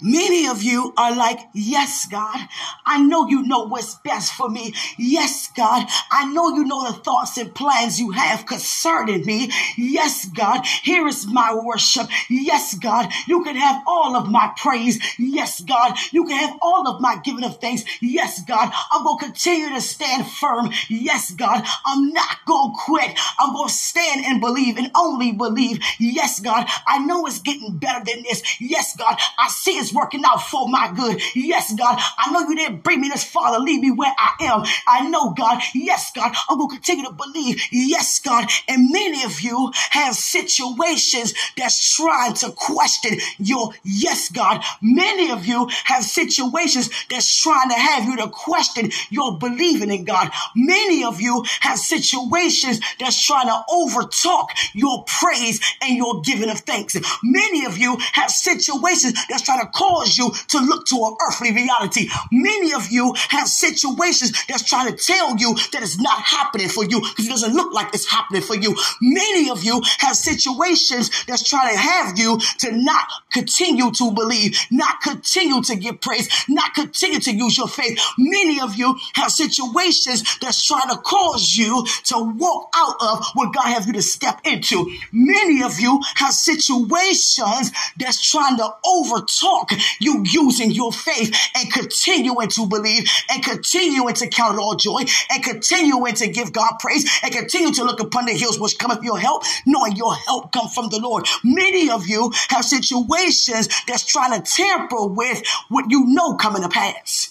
Many of you are like, Yes, God, I know you know what's best for me. Yes, God, I know you know the thoughts and plans you have concerning me. Yes, God, here is my worship. Yes, God, you can have all of my praise. Yes, God, you can have all of my giving of thanks. Yes, God, I'm going to continue to stand firm. Yes, God, I'm not going to quit. I'm going to stand and believe and only believe. Yes, God, I know it's getting better than this. Yes, God, I see it's working out for my good. Yes, God, I know you didn't bring me this far to leave me where I am. I know, God. Yes, God, I'm going to continue to believe. Yes, God. And many of you have situations that's trying to question your yes, God. Many of you have situations that's trying to have you to question your believing in God. Many of you have situations that's trying to overtalk your praise and your giving of thanks. Many of you have situations that's trying to cause you to look to an earthly reality. Many of you have situations that's trying to tell you that it's not happening for you because it doesn't look like it's happening for you. Many of you have situations that's trying to have you to not continue to believe, not continue to give praise, not continue to use your faith. Many of you have situations that's trying to cause you to walk out of what God has you to step into. Many of you have situations that's trying to overtalk you using your faith and continuing to believe and continuing to count all joy and continuing to give God praise and continue to look upon the hills which cometh your help, knowing your help come from the Lord. Many of you have situations that's trying to tamper with what you know coming to pass.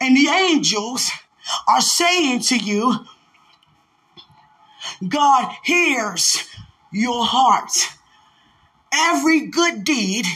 And the angels are saying to you, God hears your heart. Every good deed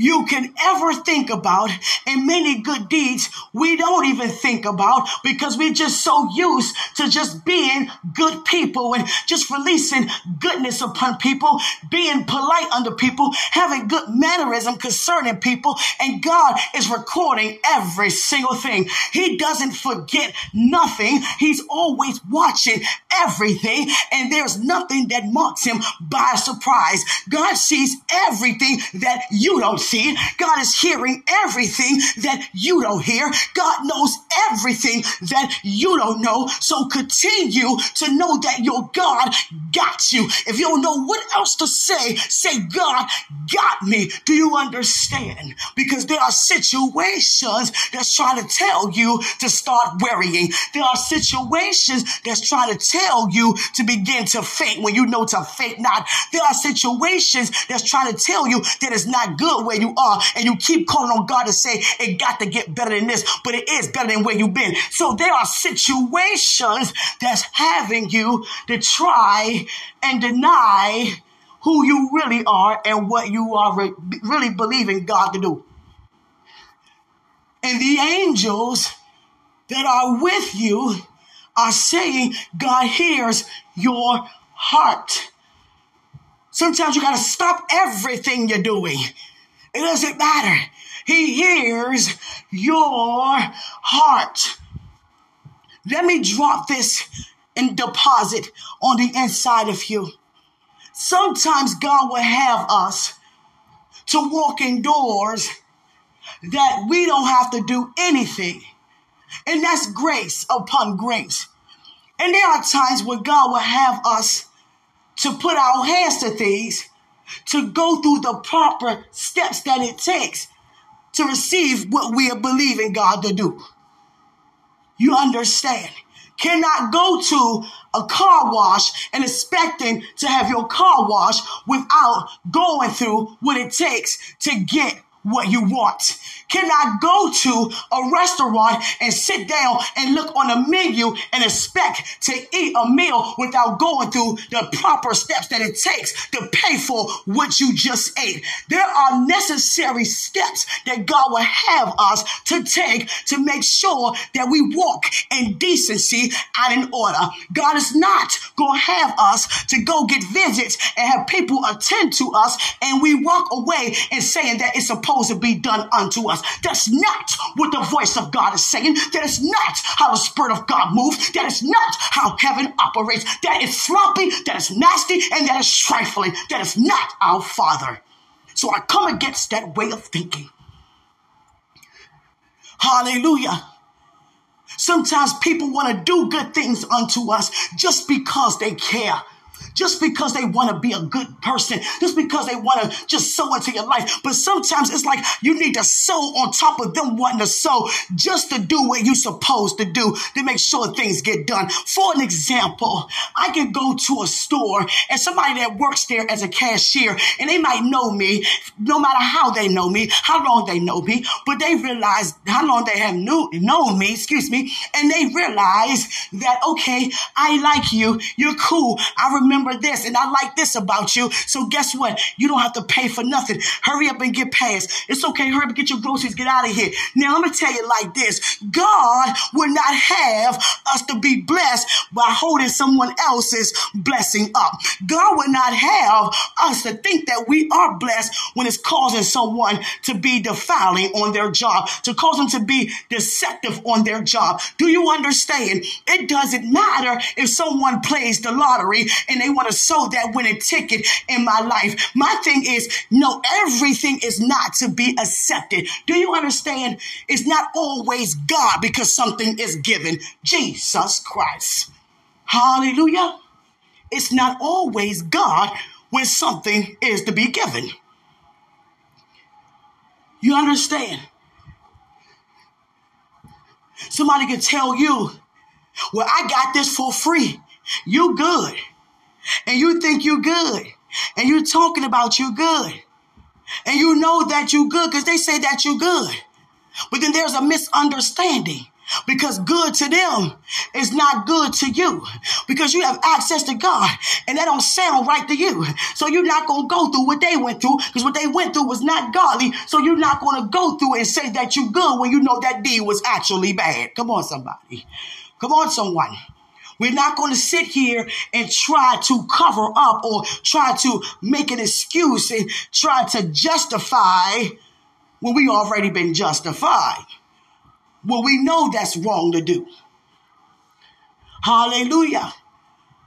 you can ever think about and many good deeds we don't even think about because we're just so used to just being good people and just releasing goodness upon people, being polite under people, having good mannerism concerning people. And God is recording every single thing. He doesn't forget nothing. He's always watching everything and there's nothing that marks him by surprise. God sees everything that you don't see. God is hearing everything that you don't hear. God knows everything that you don't know. So continue to know that your God got you. If you don't know what else to say, say, God got me. Do you understand? Because there are situations that's trying to tell you to start worrying. There are situations that's trying to tell you to begin to faint when you know to faint not. There are situations that's trying to tell you that it's not good where you are and you keep calling on God to say it got to get better than this, but it is better than where you've been. So there are situations that's having you to try and deny who you really are and what you are re- really believing God to do. And the angels that are with you are saying God hears your heart. Sometimes you got to stop everything you're doing it doesn't matter. He hears your heart. Let me drop this and deposit on the inside of you. Sometimes God will have us to walk in doors that we don't have to do anything. And that's grace upon grace. And there are times when God will have us to put our hands to things to go through the proper steps that it takes to receive what we are believing God to do. You understand? Cannot go to a car wash and expecting to have your car washed without going through what it takes to get what you want. Cannot go to a restaurant and sit down and look on a menu and expect to eat a meal without going through the proper steps that it takes to pay for what you just ate. There are necessary steps that God will have us to take to make sure that we walk in decency and in order. God is not going to have us to go get visits and have people attend to us and we walk away and saying that it's supposed supposed to be done unto us. That's not what the voice of God is saying. That is not how the Spirit of God moves. That is not how heaven operates. That is sloppy, that is nasty, and that is trifling. That is not our Father. So I come against that way of thinking. Hallelujah. Sometimes people want to do good things unto us just because they care just because they want to be a good person, just because they want to just sow into your life. But sometimes it's like you need to sow on top of them wanting to sow just to do what you're supposed to do to make sure things get done. For an example, I can go to a store and somebody that works there as a cashier and they might know me, no matter how they know me, how long they know me, but they realize how long they have knew, known me, excuse me, and they realize that, okay, I like you. You're cool. I remember remember this and I like this about you. So guess what? You don't have to pay for nothing. Hurry up and get past. It's okay. Hurry up get your groceries. Get out of here. Now I'm going to tell you like this. God will not have us to be blessed by holding someone else's blessing up. God will not have us to think that we are blessed when it's causing someone to be defiling on their job, to cause them to be deceptive on their job. Do you understand? It doesn't matter if someone plays the lottery and they want to sow that winning ticket in my life. My thing is, no, everything is not to be accepted. Do you understand? It's not always God because something is given. Jesus Christ. Hallelujah. It's not always God when something is to be given. You understand? Somebody can tell you, well, I got this for free. You good and you think you're good and you're talking about you good and you know that you good because they say that you good. But then there's a misunderstanding because good to them is not good to you because you have access to God and that don't sound right to you. So you're not going to go through what they went through because what they went through was not godly. So you're not going to go through and say that you good when you know that deed was actually bad. Come on, somebody. Come on, someone. We're not going to sit here and try to cover up or try to make an excuse and try to justify when we already been justified. Well, we know that's wrong to do. Hallelujah.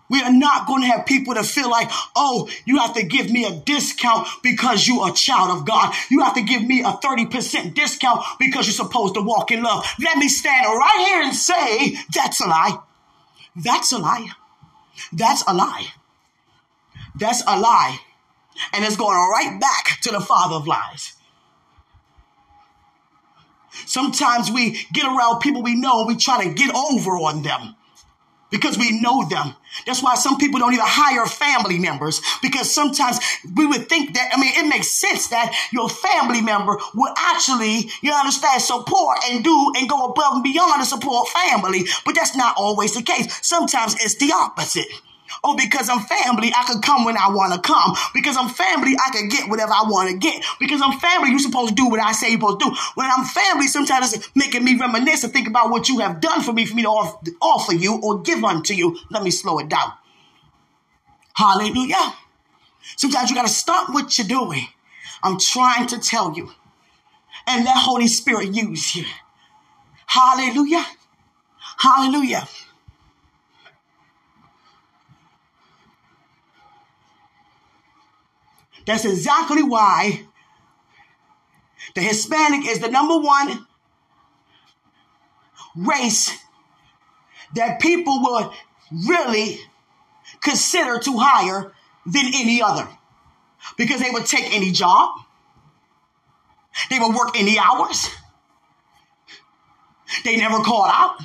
We are not going to have people to feel like, oh, you have to give me a discount because you're a child of God. You have to give me a 30% discount because you're supposed to walk in love. Let me stand right here and say that's a lie. That's a lie. That's a lie. That's a lie. And it's going right back to the father of lies. Sometimes we get around people we know, we try to get over on them because we know them. That's why some people don't even hire family members because sometimes we would think that, I mean, it makes sense that your family member will actually, you understand, support and do and go above and beyond to support family. But that's not always the case. Sometimes it's the opposite. Oh, because I'm family, I can come when I want to come. Because I'm family, I can get whatever I want to get. Because I'm family, you're supposed to do what I say you're supposed to do. When I'm family, sometimes it's making me reminisce and think about what you have done for me, for me to offer you or give unto you. Let me slow it down. Hallelujah. Sometimes you got to stop what you're doing. I'm trying to tell you. And let Holy Spirit use you. Hallelujah. Hallelujah. That's exactly why the Hispanic is the number one race that people would really consider to hire than any other. Because they would take any job, they would work any hours, they never call out,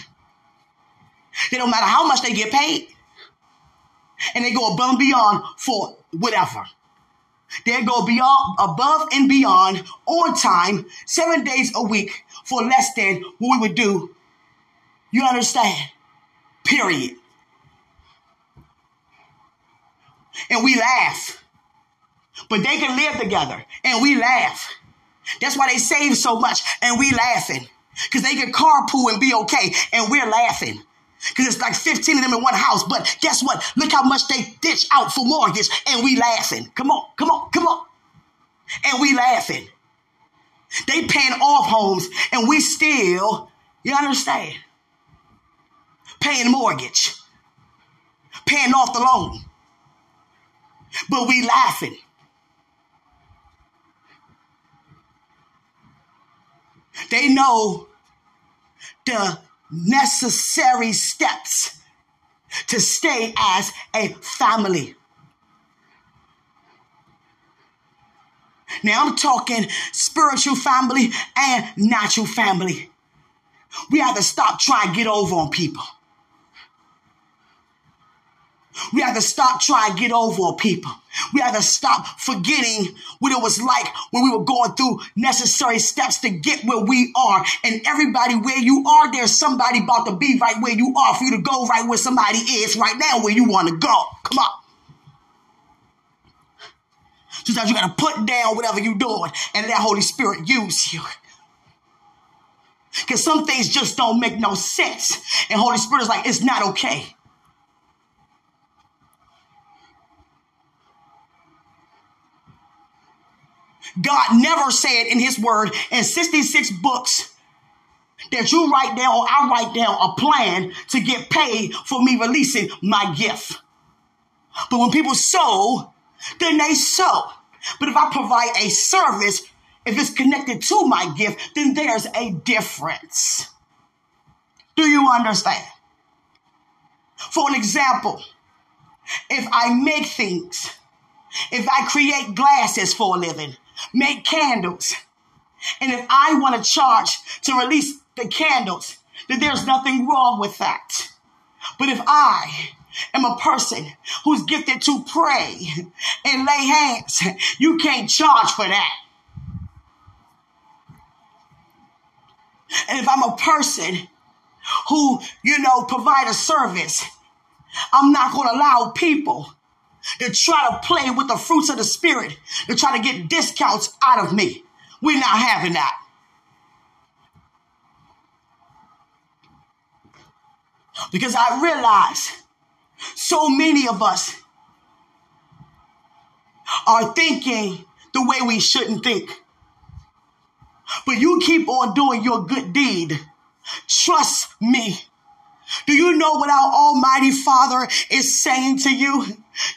they don't matter how much they get paid, and they go above and beyond for whatever. They go beyond, above and beyond on time, seven days a week for less than what we would do. You understand? Period. And we laugh. But they can live together and we laugh. That's why they save so much and we laughing. Because they can carpool and be okay and we're laughing. Because it's like 15 of them in one house. But guess what? Look how much they ditch out for mortgage and we laughing. Come on, come on, come on. And we laughing. They paying off homes and we still, you understand? Paying mortgage. Paying off the loan. But we laughing. They know the necessary steps to stay as a family. Now I'm talking spiritual family and natural family. We have to stop trying to get over on people. We have to stop trying to get over people. We have to stop forgetting what it was like when we were going through necessary steps to get where we are. And everybody where you are, there's somebody about to be right where you are for you to go right where somebody is right now where you want to go. Come on. Sometimes you got to put down whatever you're doing and let Holy Spirit use you. Because some things just don't make no sense. And Holy Spirit is like, it's not okay. God never said in his word in 66 books that you write down or I write down a plan to get paid for me releasing my gift. But when people sow, then they sow. But if I provide a service, if it's connected to my gift, then there's a difference. Do you understand? For an example, if I make things, if I create glasses for a living, make candles, and if I want to charge to release the candles, then there's nothing wrong with that. But if I am a person who's gifted to pray and lay hands, you can't charge for that. And if I'm a person who, you know, provide a service, I'm not going to allow people to try to play with the fruits of the spirit to try to get discounts out of me. We're not having that. Because I realize so many of us are thinking the way we shouldn't think. But you keep on doing your good deed. Trust me. Do you know what our Almighty Father is saying to you?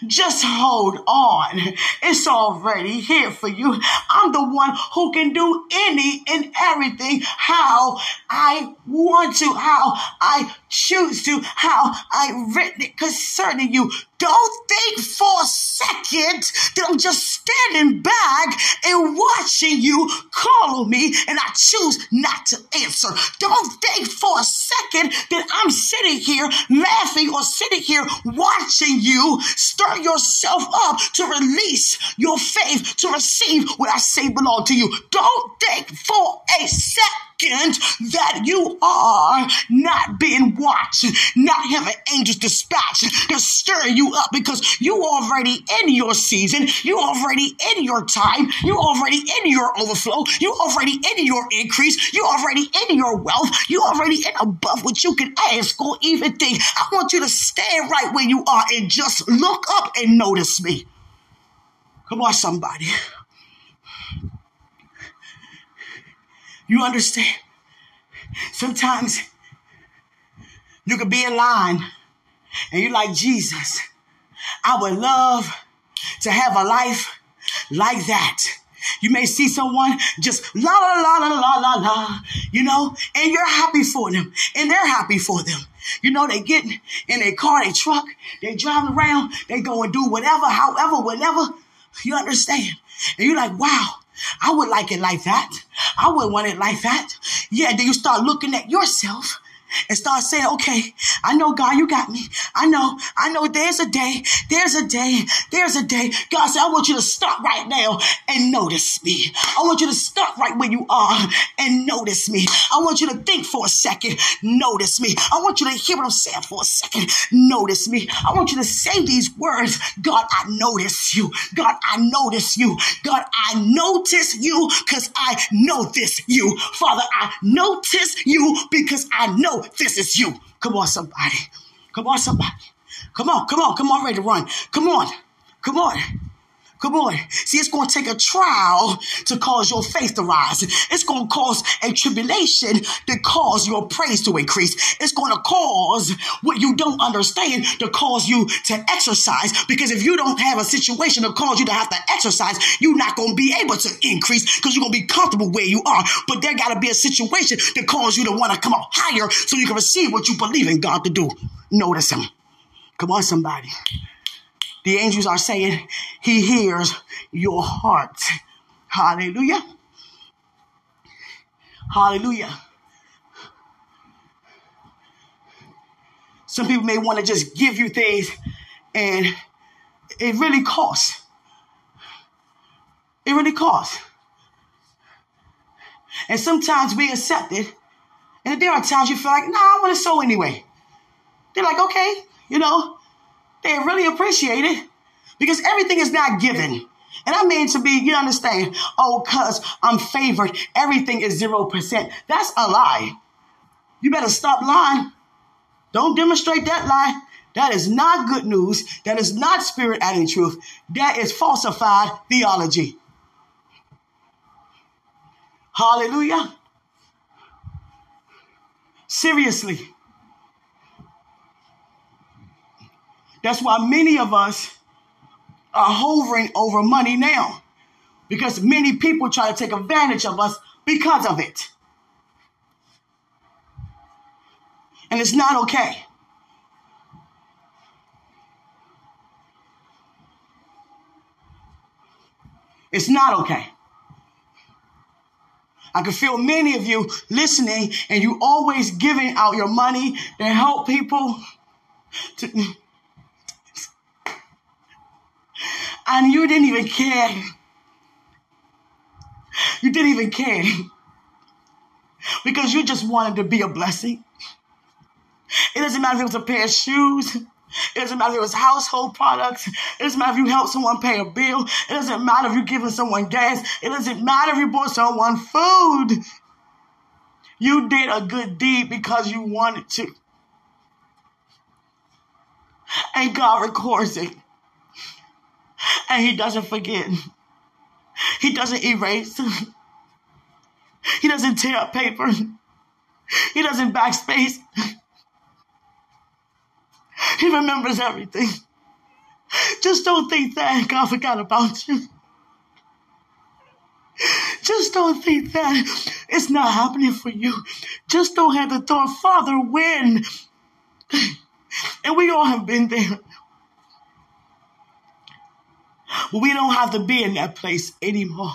Just hold on. It's already here for you. I'm the one who can do any and everything how I want to, how I choose to, how I written it concerning you. Don't think for a second that I'm just standing back and watching you call on me and I choose not to answer. Don't think for a second that I'm sitting here laughing or sitting here watching you stir yourself up to release your faith to receive what I say belong to you. Don't think for a second that you are not being watched, not having angels dispatched to stir you up because you already in your season, you already in your time, you already in your overflow, you already in your increase, you already in your wealth, you already in above what you can ask or even think. I want you to stand right where you are and just look up and notice me. Come on, somebody. You understand? Sometimes you could be in line and you're like, Jesus, I would love to have a life like that. You may see someone just la la la la la la la, you know, and you're happy for them, and they're happy for them. You know, they get in a car, a truck, they drive around, they go and do whatever, however, whatever. You understand? And you're like, wow, I would like it like that. I would want it like that. Yeah, then you start looking at yourself and start saying, okay, I know God, you got me. I know, I know there's a day, there's a day, there's a day. God said, I want you to stop right now and notice me. I want you to stop right where you are and notice me. I want you to think for a second, notice me. I want you to hear what I'm saying for a second, notice me. I want you to say these words, God, I notice you. God, I notice you. God, I notice you because I notice you. Father, I notice you because I know this is you. Come on, somebody. Come on, somebody. Come on, come on, come on, ready to run. Come on, come on, Come on. See, it's going to take a trial to cause your faith to rise. It's going to cause a tribulation to cause your praise to increase. It's going to cause what you don't understand to cause you to exercise. Because if you don't have a situation to cause you to have to exercise, you're not going to be able to increase because you're going to be comfortable where you are. But there got to be a situation to cause you to want to come up higher so you can receive what you believe in God to do. Notice him. Come on, somebody. The angels are saying, He hears your heart. Hallelujah. Hallelujah. Some people may want to just give you things and it really costs. It really costs. And sometimes we accept it. And there are times you feel like, nah, I want to sow anyway. They're like, okay, you know, they really appreciate it because everything is not given. And I mean to be, you understand, oh, cuz I'm favored, everything is 0%. That's a lie. You better stop lying. Don't demonstrate that lie. That is not good news. That is not spirit adding truth. That is falsified theology. Hallelujah. Seriously. That's why many of us are hovering over money now because many people try to take advantage of us because of it. And it's not okay. It's not okay. I can feel many of you listening and you always giving out your money to help people to, and you didn't even care. You didn't even care because you just wanted to be a blessing. It doesn't matter if it was a pair of shoes. It doesn't matter if it was household products. It doesn't matter if you helped someone pay a bill. It doesn't matter if you're giving someone gas. It doesn't matter if you bought someone food. You did a good deed because you wanted to. And God records it. And He doesn't forget. He doesn't erase. He doesn't tear up paper. He doesn't backspace. He remembers everything. Just don't think that God forgot about you. Just don't think that it's not happening for you. Just don't have the thought, Father, when? And we all have been there. But we don't have to be in that place anymore.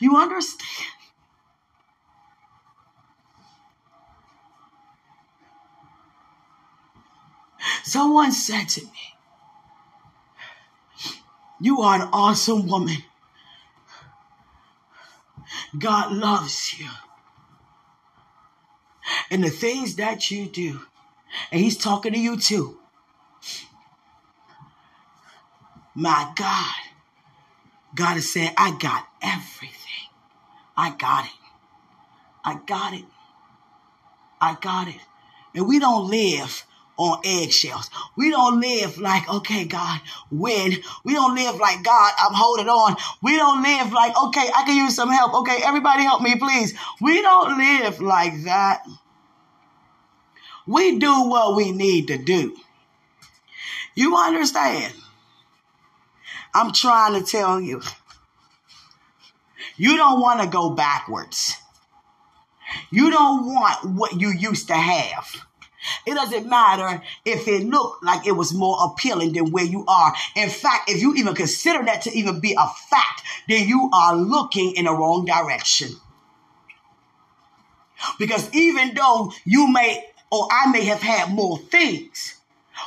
You understand? Someone said to me, You are an awesome woman. God loves you. And the things that you do, and He's talking to you too. My God, God is saying, I got everything. I got it. I got it. I got it. And we don't live on eggshells. We don't live like, okay, God, when? We don't live like, God, I'm holding on. We don't live like, okay, I can use some help. Okay, everybody help me, please. We don't live like that. We do what we need to do. You understand? I'm trying to tell you. You don't want to go backwards. You don't want what you used to have. It doesn't matter if it looked like it was more appealing than where you are. In fact, if you even consider that to even be a fact, then you are looking in the wrong direction. Because even though you may or I may have had more things,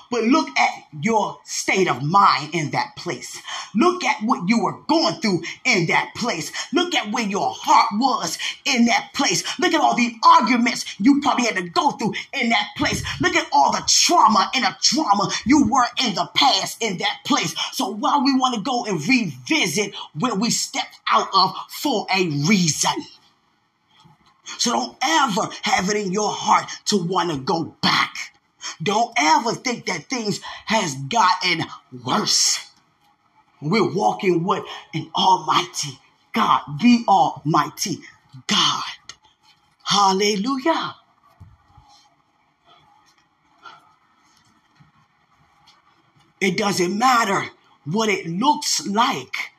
but look at your state of mind in that place. Look at what you were going through in that place. Look at where your heart was in that place. Look at all the arguments you probably had to go through in that place. Look at all the trauma and the trauma you were in the past in that place. So while we want to go and revisit where we stepped out of for a reason. So don't ever have it in your heart to want to go back. Don't ever think that things has gotten worse. We're walking with an almighty God, the almighty God. Hallelujah. It doesn't matter what it looks like.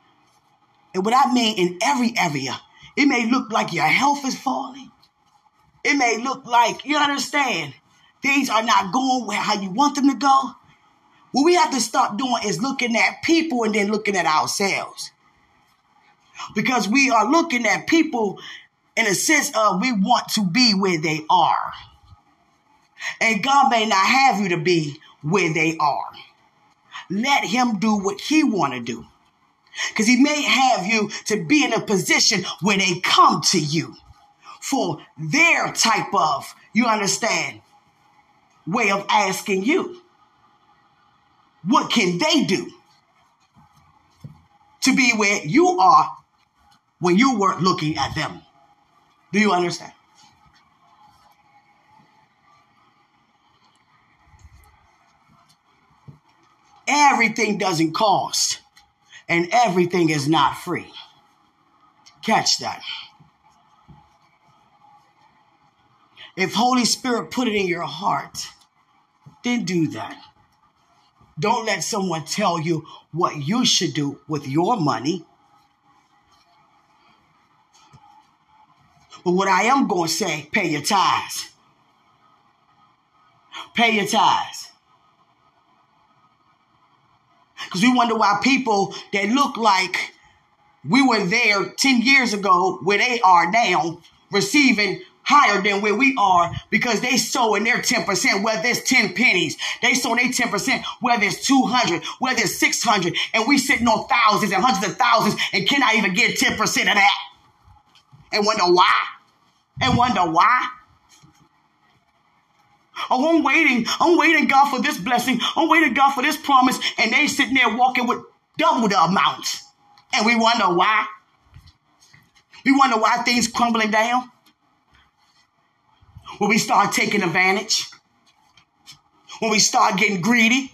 And what I mean in every area, it may look like your health is falling. It may look like, you understand, things are not going where how you want them to go. What we have to stop doing is looking at people and then looking at ourselves. Because we are looking at people in a sense of we want to be where they are. And God may not have you to be where they are. Let him do what he want to do. Because he may have you to be in a position where they come to you for their type of, you understand, way of asking you. What can they do to be where you are when you weren't looking at them? Do you understand? Everything doesn't cost, and everything is not free. Catch that. If Holy Spirit put it in your heart, then do that. Don't let someone tell you what you should do with your money. But what I am going to say, pay your tithes. Pay your tithes. Because we wonder why people that look like we were there 10 years ago where they are now receiving higher than where we are because they sowing their 10%, whether it's 10 pennies. They sow their 10%, whether it's 200, whether it's 600, and we sitting on thousands and hundreds of thousands and cannot even get 10% of that. And wonder why? And wonder why? Oh, I'm waiting. I'm waiting, God, for this blessing. I'm waiting, God, for this promise. And they sitting there walking with double the amount. And we wonder why. We wonder why things crumbling down when we start taking advantage, when we start getting greedy.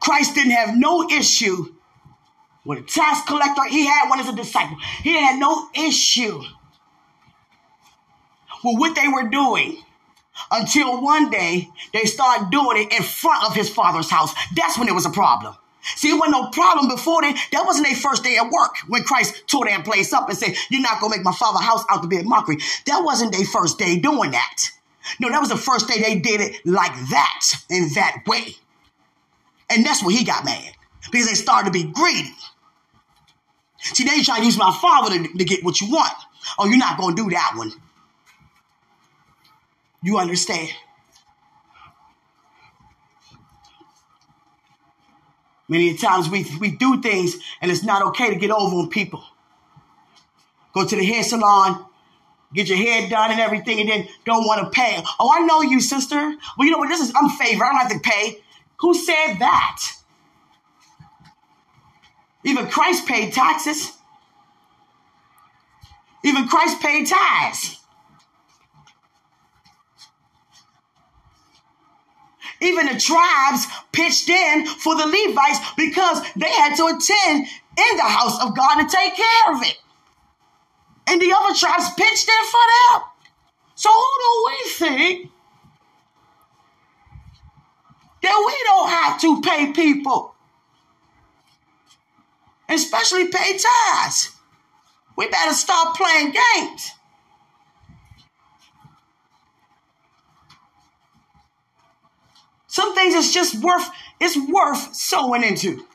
Christ didn't have no issue with a tax collector. He had one as a disciple. He had no issue with what they were doing until one day they started doing it in front of his father's house. That's when it was a problem. See, it wasn't no problem before then. That wasn't their first day at work when Christ tore that place up and said, You're not going to make my father's house out to be a mockery. That wasn't their first day doing that. No, that was the first day they did it like that, in that way. And that's where he got mad because they started to be greedy. See, they try to use my father to, to get what you want. Oh, you're not going to do that one. You understand? Many times we, we do things and it's not okay to get over on people. Go to the hair salon, get your hair done and everything, and then don't want to pay. Oh, I know you, sister. Well, you know what? This is I'm unfavored. I don't have to pay. Who said that? Even Christ paid taxes. Even Christ paid tithes. Even the tribes pitched in for the Levites because they had to attend in the house of God to take care of it. And the other tribes pitched in for them. So who do we think that we don't have to pay people? Especially pay tithes. We better stop playing games. Some things it's just worth, it's worth sowing into.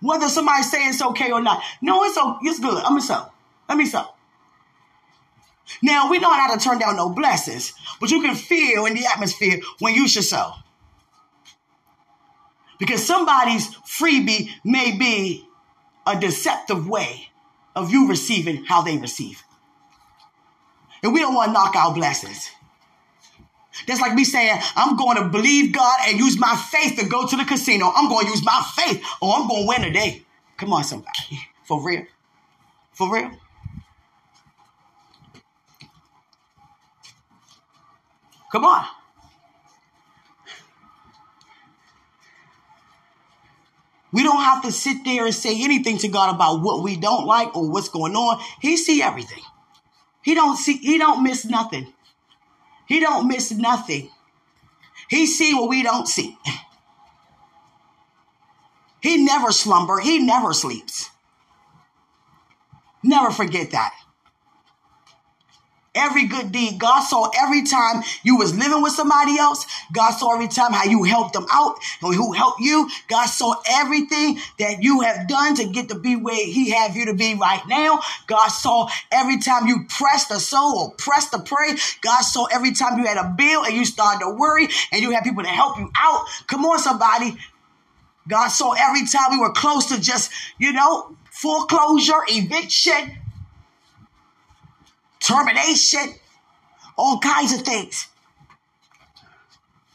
Whether somebody say it's okay or not. No, it's okay. It's good. I'm gonna sow. Let me sow. Now we know how to turn down no blessings, but you can feel in the atmosphere when you should sow. Because somebody's freebie may be a deceptive way of you receiving how they receive. And we don't want to knock out blessings. That's like me saying, I'm going to believe God and use my faith to go to the casino. I'm going to use my faith or I'm going to win today. Come on, somebody. For real. For real. Come on. We don't have to sit there and say anything to God about what we don't like or what's going on. He see everything. He don't see, he don't miss nothing. He don't miss nothing. He see what we don't see. He never slumber. He never sleeps. Never forget that. Every good deed, God saw every time you was living with somebody else. God saw every time how you helped them out and who helped you. God saw everything that you have done to get to be where He have you to be right now. God saw every time you pressed the soul or pressed the pray. God saw every time you had a bill and you started to worry and you had people to help you out. Come on, somebody. God saw every time we were close to just, you know, foreclosure, eviction, termination, all kinds of things.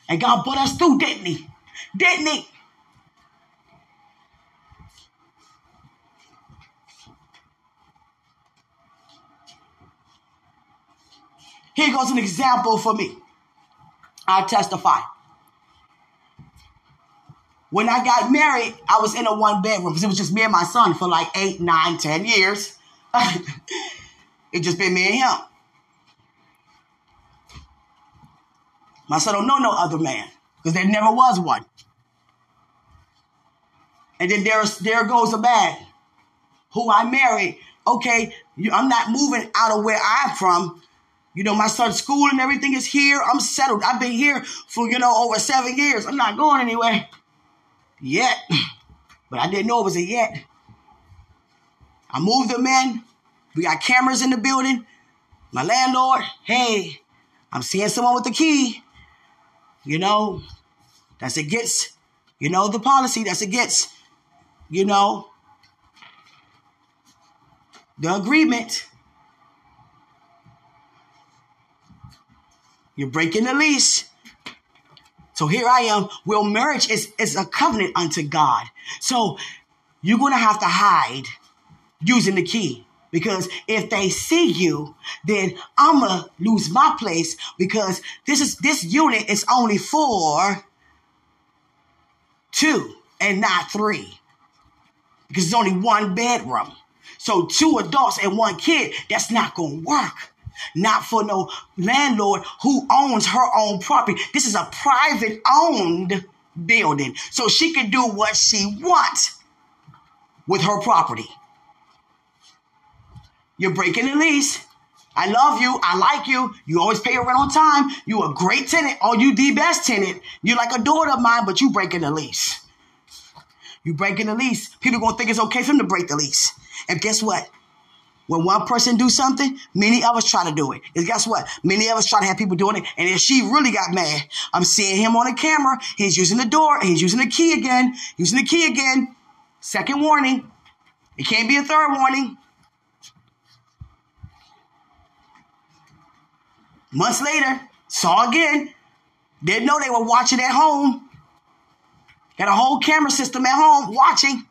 And God put us through, didn't He? Didn't He? Here goes an example for me. I testify. When I got married, I was in a one bedroom because it was just me and my son for like eight, nine, ten years. it just been me and him. My son don't know no other man because there never was one. And then there's there goes a man who I married. Okay, I'm not moving out of where I'm from. You know, my son's school and everything is here. I'm settled. I've been here for, you know, over seven years. I'm not going anywhere yet. But I didn't know it was a yet. I moved them in. We got cameras in the building. My landlord, hey, I'm seeing someone with the key. You know, that's against, you know, the policy. That's against, you know, the agreement. You're breaking the lease. So here I am. Well, marriage is, is a covenant unto God. So you're going to have to hide using the key. Because if they see you, then I'm gonna lose my place because this is this unit is only for two and not three. Because it's only one bedroom. So two adults and one kid, that's not gonna work not for no landlord who owns her own property. This is a private owned building. So she can do what she wants with her property. You're breaking the lease. I love you. I like you. You always pay your rent on time. You a great tenant. Oh, you the best tenant. You're like a daughter of mine, but you breaking the lease. You breaking the lease. People gonna think it's okay for them to break the lease. And guess what? When one person do something, many of us try to do it. And guess what? Many of us try to have people doing it. And if she really got mad, I'm seeing him on the camera. He's using the door. He's using the key again. Using the key again. Second warning. It can't be a third warning. Months later, saw again. Didn't know they were watching at home. Got a whole camera system at home watching.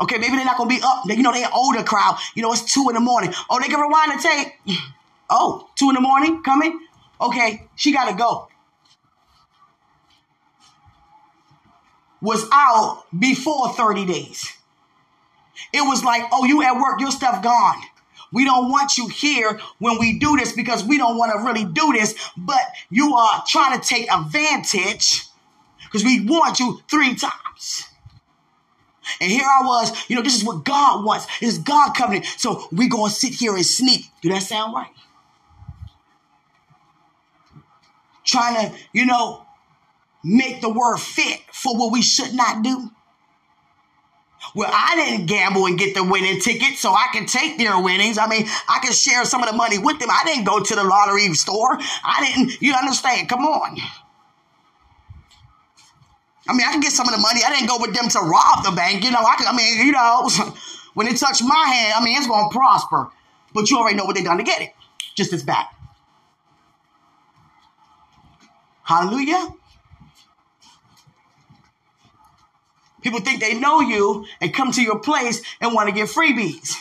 Okay, maybe they're not gonna be up. You know, they're older crowd. You know, it's two in the morning. Oh, they can rewind the tape. Oh, two in the morning coming? Okay, she gotta go. Was out before 30 days. It was like, oh, you at work, your stuff gone. We don't want you here when we do this because we don't want to really do this, but you are trying to take advantage because we want you three times. And here I was, you know, this is what God wants. It's God covenant. So we going to sit here and sneak. Do that sound right? Trying to, you know, make the word fit for what we should not do. Well, I didn't gamble and get the winning ticket, so I can take their winnings. I mean, I can share some of the money with them. I didn't go to the lottery store. I didn't, you understand? Come on. I mean, I can get some of the money. I didn't go with them to rob the bank. You know, I can, I mean, you know, when it touched my hand, I mean, it's going to prosper. But you already know what they done to get it. Just as bad. Hallelujah. People think they know you and come to your place and want to get freebies.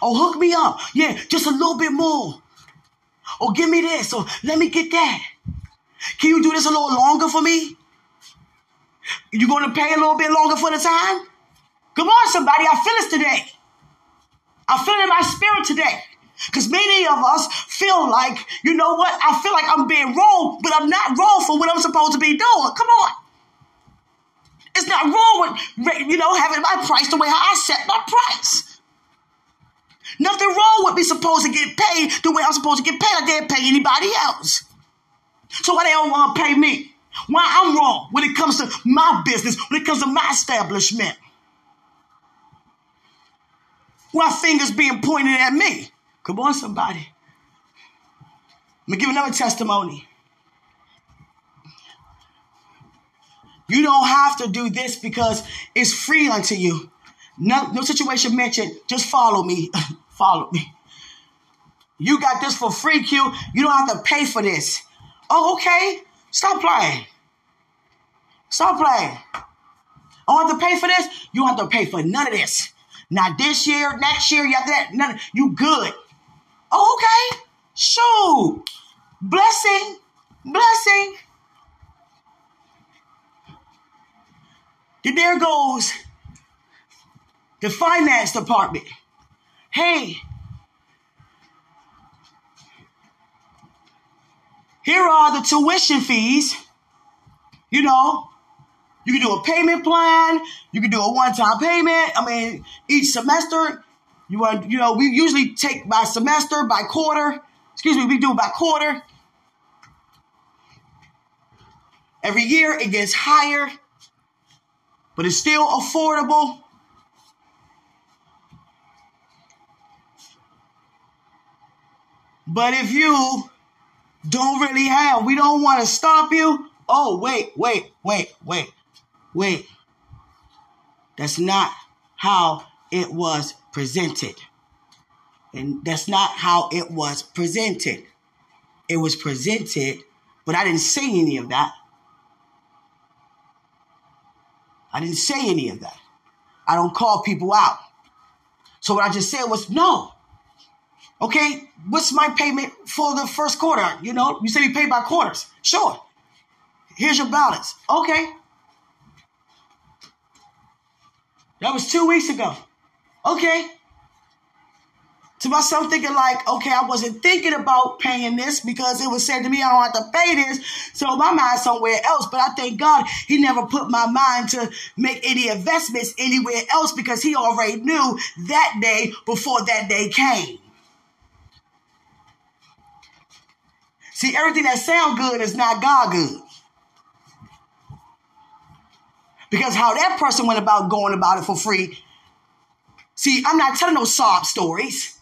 Oh, hook me up. Yeah, just a little bit more. Or give me this. Or let me get that. Can you do this a little longer for me? You going to pay a little bit longer for the time? Come on, somebody. I feel it today. I feel it in my spirit today. Because many of us feel like, you know what? I feel like I'm being wrong, but I'm not wrong for what I'm supposed to be doing. Come on. It's not wrong with, you know, having my price the way how I set my price. Nothing wrong with me supposed to get paid the way I'm supposed to get paid. I didn't pay anybody else. So why they don't want to pay me? Why I'm wrong when it comes to my business, when it comes to my establishment? Why fingers being pointed at me? Come on, somebody. Let me give another testimony. You don't have to do this because it's free unto you. No, no situation mentioned. Just follow me. follow me. You got this for free, Q. You don't have to pay for this. Oh, okay. Stop playing. Stop playing. I don't have to pay for this. You don't have to pay for none of this. Not this year, next year, have that. None. You good. Oh, okay. Shoot. Blessing. Blessing. Then there goes the finance department. Hey, here are the tuition fees. You know, you can do a payment plan. You can do a one-time payment. I mean, each semester, you want, you know, we usually take by semester, by quarter. Excuse me, we do it by quarter. Every year it gets higher, but it's still affordable. But if you don't really have, we don't want to stop you. Oh, wait, wait, wait, wait, wait. That's not how it was presented. And that's not how it was presented. It was presented, but I didn't say any of that. I didn't say any of that. I don't call people out. So what I just said was no. Okay, what's my payment for the first quarter? You know, you said you pay by quarters. Sure. Here's your balance. Okay. That was two weeks ago. Okay to myself thinking like, okay, I wasn't thinking about paying this because it was said to me I don't have to pay this. So my mind somewhere else. But I thank God he never put my mind to make any investments anywhere else because he already knew that day before that day came. See, everything that sound good is not God good. Because how that person went about going about it for free. See, I'm not telling no sob stories.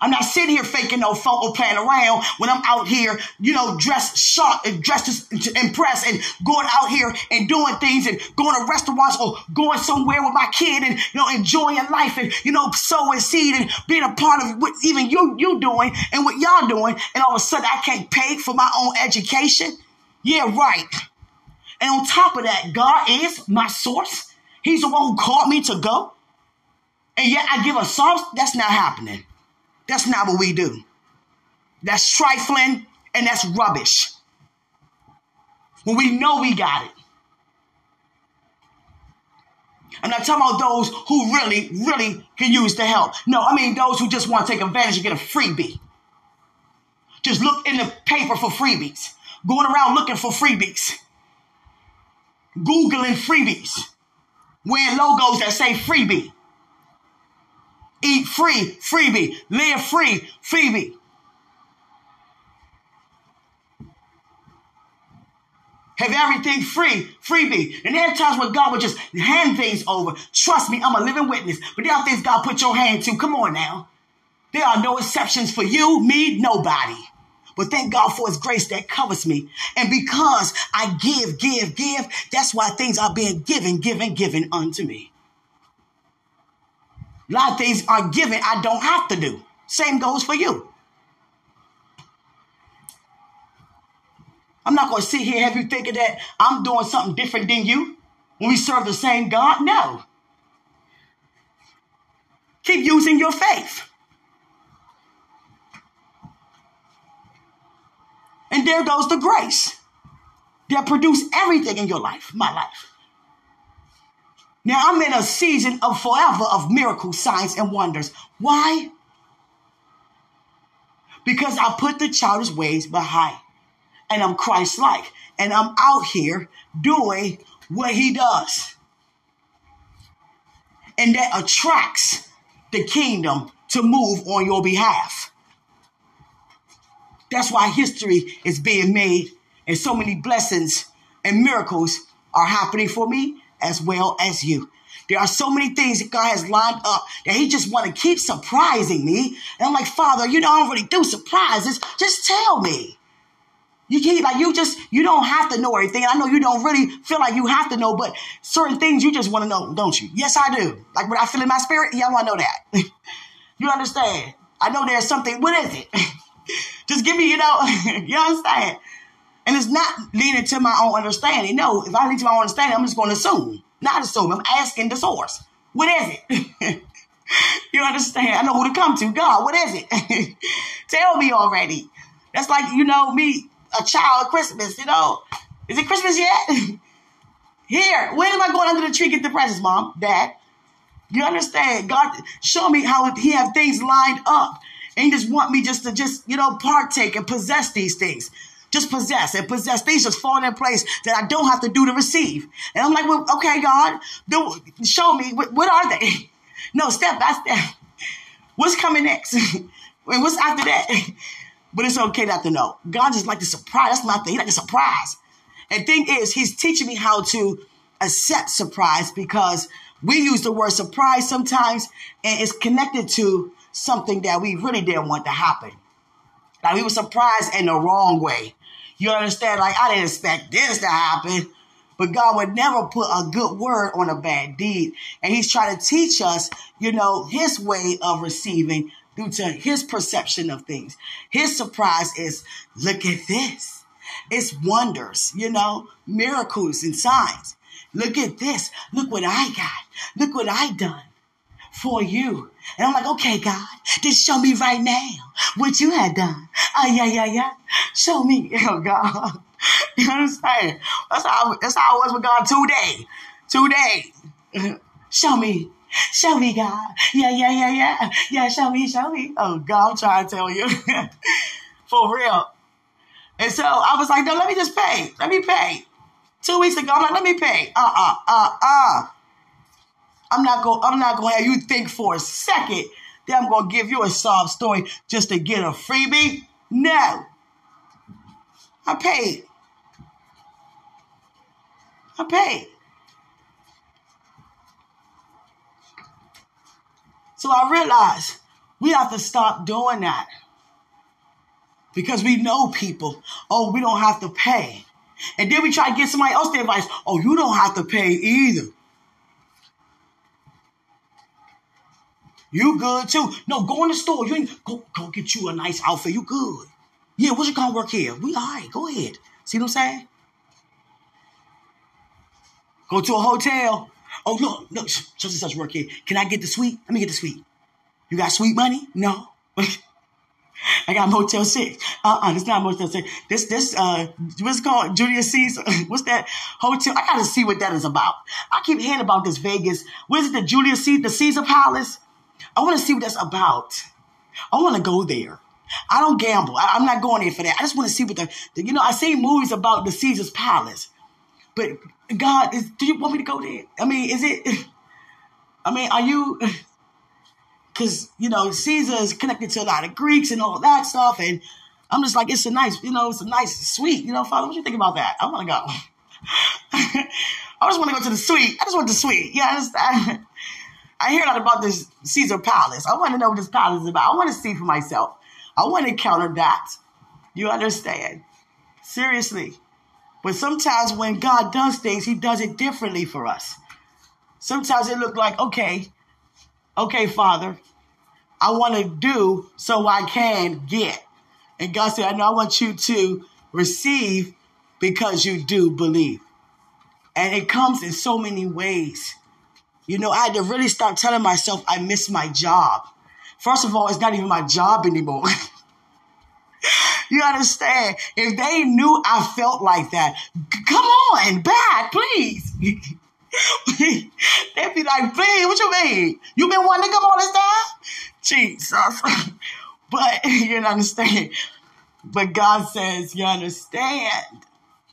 I'm not sitting here faking no phone or playing around when I'm out here, you know, dressed sharp and dressed to impress and going out here and doing things and going to restaurants or going somewhere with my kid and, you know, enjoying life and, you know, sowing seed and being a part of what even you, you doing and what y'all doing. And all of a sudden I can't pay for my own education. Yeah, right. And on top of that, God is my source. He's the one who called me to go. And yet I give a sauce. That's not happening. That's not what we do. That's trifling and that's rubbish. When we know we got it. I'm not talking about those who really, really can use the help. No, I mean those who just want to take advantage and get a freebie. Just look in the paper for freebies. Going around looking for freebies. Googling freebies. Wearing logos that say freebie. Eat free, freebie. Live free, freebie. Have everything free, freebie. And there are times when God would just hand things over. Trust me, I'm a living witness. But there are things God put your hand to. Come on now. There are no exceptions for you, me, nobody. But thank God for his grace that covers me. And because I give, give, give, that's why things are being given, given, given unto me. A lot of things are given I don't have to do. Same goes for you. I'm not going to sit here have you thinking that I'm doing something different than you when we serve the same God. No. Keep using your faith. And there goes the grace that produced everything in your life, my life. Now I'm in a season of forever of miracles, signs, and wonders. Why? Because I put the childish ways behind and I'm Christ like. And I'm out here doing what he does. And that attracts the kingdom to move on your behalf. That's why history is being made and so many blessings and miracles are happening for me as well as you. There are so many things that God has lined up that He just want to keep surprising me. And I'm like, Father, you don't really do surprises. Just tell me. You can't like you just you don't have to know everything. I know you don't really feel like you have to know, but certain things you just want to know, don't you? Yes, I do. Like what I feel in my spirit, yeah, I want to know that. you understand? I know there's something. What is it? just give me, you know, you understand? And it's not leading to my own understanding. No, if I lead to my own understanding, I'm just going to assume. Not assume. I'm asking the source. What is it? you understand? I know who to come to. God, what is it? Tell me already. That's like, you know, me, a child Christmas, you know. Is it Christmas yet? Here, when am I going under the tree get the presents, mom, dad? You understand? God, show me how he have things lined up. And he just want me just to just, you know, partake and possess these things just possess and possess things just fall in place that I don't have to do to receive. And I'm like, well, okay, God, do, show me what, what are they? No, step by step. What's coming next? and what's after that? But it's okay not to know. God just like to surprise. That's my thing. He like a surprise. And thing is, he's teaching me how to accept surprise because we use the word surprise sometimes and it's connected to something that we really didn't want to happen. Like we were surprised in the wrong way. You understand? Like, I didn't expect this to happen. But God would never put a good word on a bad deed. And He's trying to teach us, you know, His way of receiving due to His perception of things. His surprise is look at this. It's wonders, you know, miracles and signs. Look at this. Look what I got. Look what I done for you. And I'm like, okay, God, just show me right now what you had done. Oh, yeah, yeah, yeah. Show me. Oh, God. You know what understand? That's how, that's how I was with God today. Today. Show me. Show me, God. Yeah, yeah, yeah, yeah. Yeah, show me, show me. Oh, God, I'm trying to tell you. For real. And so I was like, no, let me just pay. Let me pay. Two weeks ago, I'm like, let me pay. Uh-uh, uh-uh. I'm not going I'm not going to have you think for a second that I'm going to give you a sob story just to get a freebie. No. I paid. I paid. So I realized we have to stop doing that. Because we know people, oh, we don't have to pay. And then we try to get somebody else the advice, oh, you don't have to pay either. You good too. No, go in the store. You ain't go go get you a nice outfit. You good. Yeah, what's your gonna work here? We all right. Go ahead. See what I'm saying? Go to a hotel. Oh, look, look, such and such work here. Can I get the suite? Let me get the suite. You got suite money? No. I got Motel Six. Uh uh-uh, it's not Motel Six. This this uh what's called Julius Caesar. What's that hotel? I gotta see what that is about. I keep hearing about this Vegas. What is it? The Julius Caesar, the Caesar Palace. I want to see what that's about. I want to go there. I don't gamble. I, am not going there for that. I just want to see what the, the, you know, I see movies about the Caesar's Palace. But God, is, do you want me to go there? I mean, is it, I mean, are you, because, you know, Caesar is connected to a lot of Greeks and all that stuff. And I'm just like, it's a nice, you know, it's a nice suite. You know, Father, what you think about that? I want to go. I just want to go to the suite. I just want the suite. Yeah, I understand. I hear a lot about this Caesar Palace. I want to know what this palace is about. I want to see for myself. I want to encounter that. You understand? Seriously. But sometimes when God does things, he does it differently for us. Sometimes it look like, okay, okay, Father, I want to do so I can get. And God said, I know I want you to receive because you do believe. And it comes in so many ways. You know, I had to really start telling myself I miss my job. First of all, it's not even my job anymore. you understand? If they knew I felt like that, come on, back, please. They'd be like, please, what you mean? You been wanting to come all this time? Jesus. but you understand. But God says, you understand.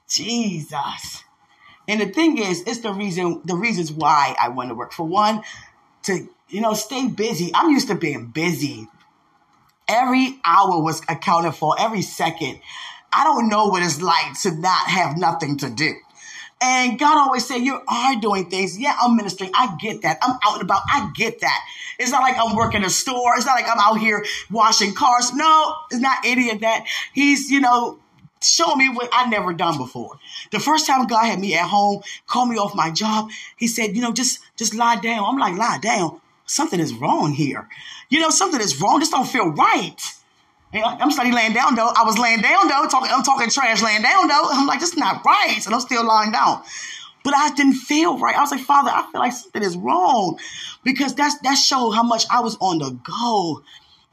Jesus. And the thing is, it's the reason, the reasons why I want to work. For one, to, you know, stay busy. I'm used to being busy. Every hour was accounted for, every second. I don't know what it's like to not have nothing to do. And God always said, You are doing things. Yeah, I'm ministering. I get that. I'm out and about. I get that. It's not like I'm working a store. It's not like I'm out here washing cars. No, it's not any of that. He's, you know, showing me what I never done before. The first time God had me at home, called me off my job, he said, you know, just just lie down. I'm like, lie down. Something is wrong here. You know, something is wrong. This don't feel right. I'm studying laying down though. I was laying down though, talking, I'm talking trash laying down though. I'm like, this is not right. And I'm still lying down. But I didn't feel right. I was like, Father, I feel like something is wrong. Because that's that showed how much I was on the go.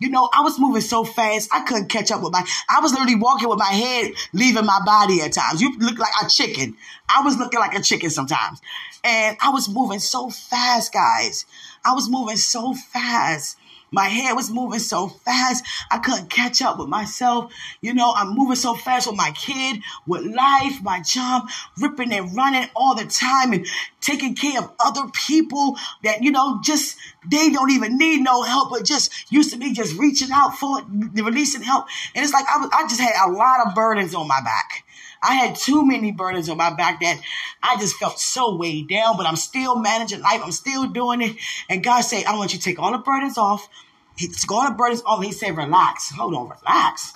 You know, I was moving so fast, I couldn't catch up with my, I was literally walking with my head leaving my body at times. You look like a chicken. I was looking like a chicken sometimes. And I was moving so fast, guys. I was moving so fast. My head was moving so fast, I couldn't catch up with myself. You know, I'm moving so fast with my kid, with life, my job, ripping and running all the time and taking care of other people that, you know, just, they don't even need no help, but just used to be just reaching out for it, releasing help. And it's like I, was, I just had a lot of burdens on my back. I had too many burdens on my back that I just felt so weighed down, but I'm still managing life. I'm still doing it. And God said, I want you to take all the burdens off. He took all the burdens off. He said, relax. Hold on, relax.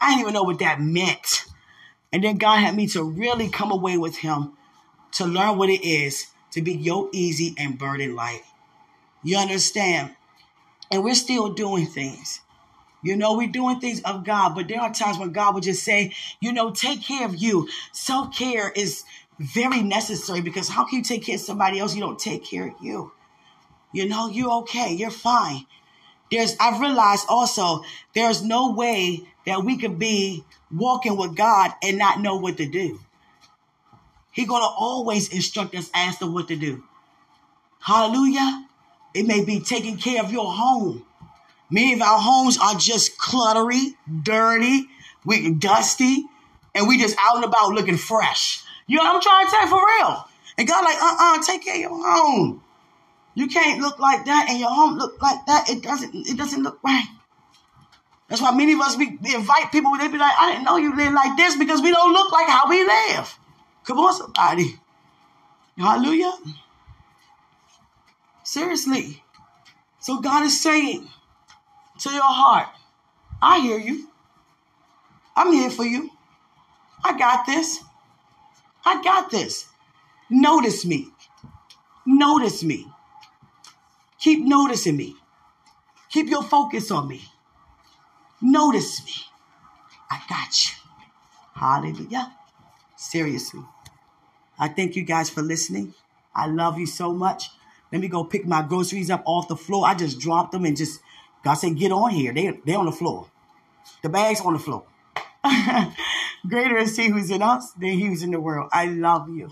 I didn't even know what that meant. And then God had me to really come away with him to learn what it is to be yoke easy and burden light. You understand? And we're still doing things. You know, we're doing things of God, but there are times when God would just say, you know, take care of you. Self care is very necessary because how can you take care of somebody else? You don't take care of you. You know, you're okay. You're fine. There's, I've realized also, there's no way that we could be walking with God and not know what to do. He's going to always instruct us as to what to do. Hallelujah. It may be taking care of your home. Many of our homes are just cluttery, dirty, we dusty, and we just out and about looking fresh. You know what I'm trying to say for real? And God like, uh-uh, take care of your home. You can't look like that and your home look like that. It doesn't, it doesn't look right. That's why many of us we, we invite people, they be like, I didn't know you live like this because we don't look like how we live. Come on, somebody. Hallelujah. Seriously. So God is saying, to your heart. I hear you. I'm here for you. I got this. I got this. Notice me. Notice me. Keep noticing me. Keep your focus on me. Notice me. I got you. Hallelujah. Seriously. I thank you guys for listening. I love you so much. Let me go pick my groceries up off the floor. I just dropped them and just God said, get on here. They, they on the floor. The bag's on the floor. Greater is he who's in us than he who's in the world. I love you.